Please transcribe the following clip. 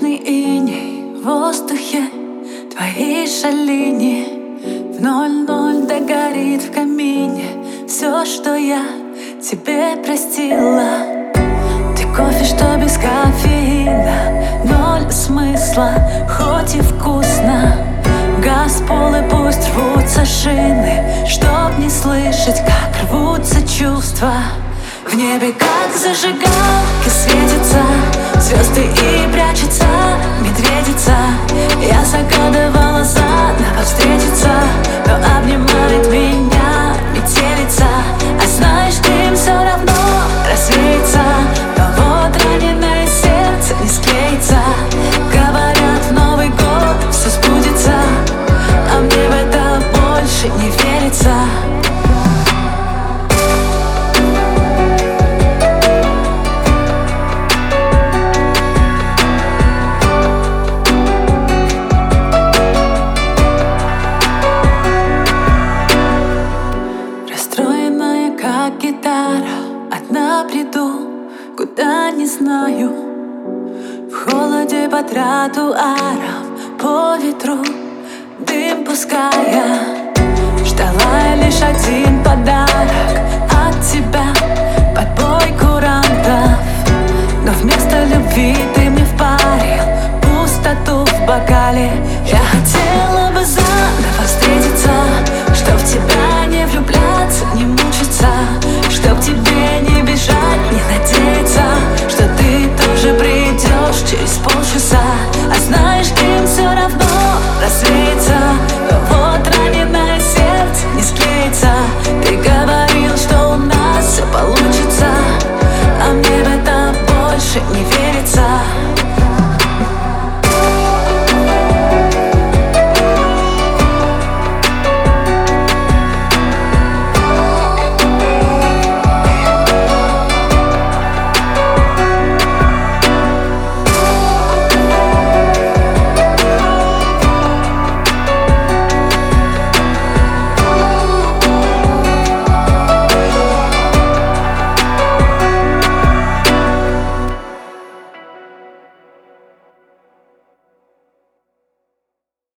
как снежный иней в воздухе Твои шалини в ноль-ноль догорит в камине. Все, что я тебе простила Ты кофе, что без кофеина Ноль смысла, хоть и вкусно. Газ, пол и пусть рвутся шины Чтоб не слышать, как рвутся чувства. В небе как зажигалки светятся Звезды как гитара Одна приду, куда не знаю. В холоде по тротуарам, по ветру Дым пуская. Ждала лишь один подарок от тебя знаешь, им все равно. Рассвета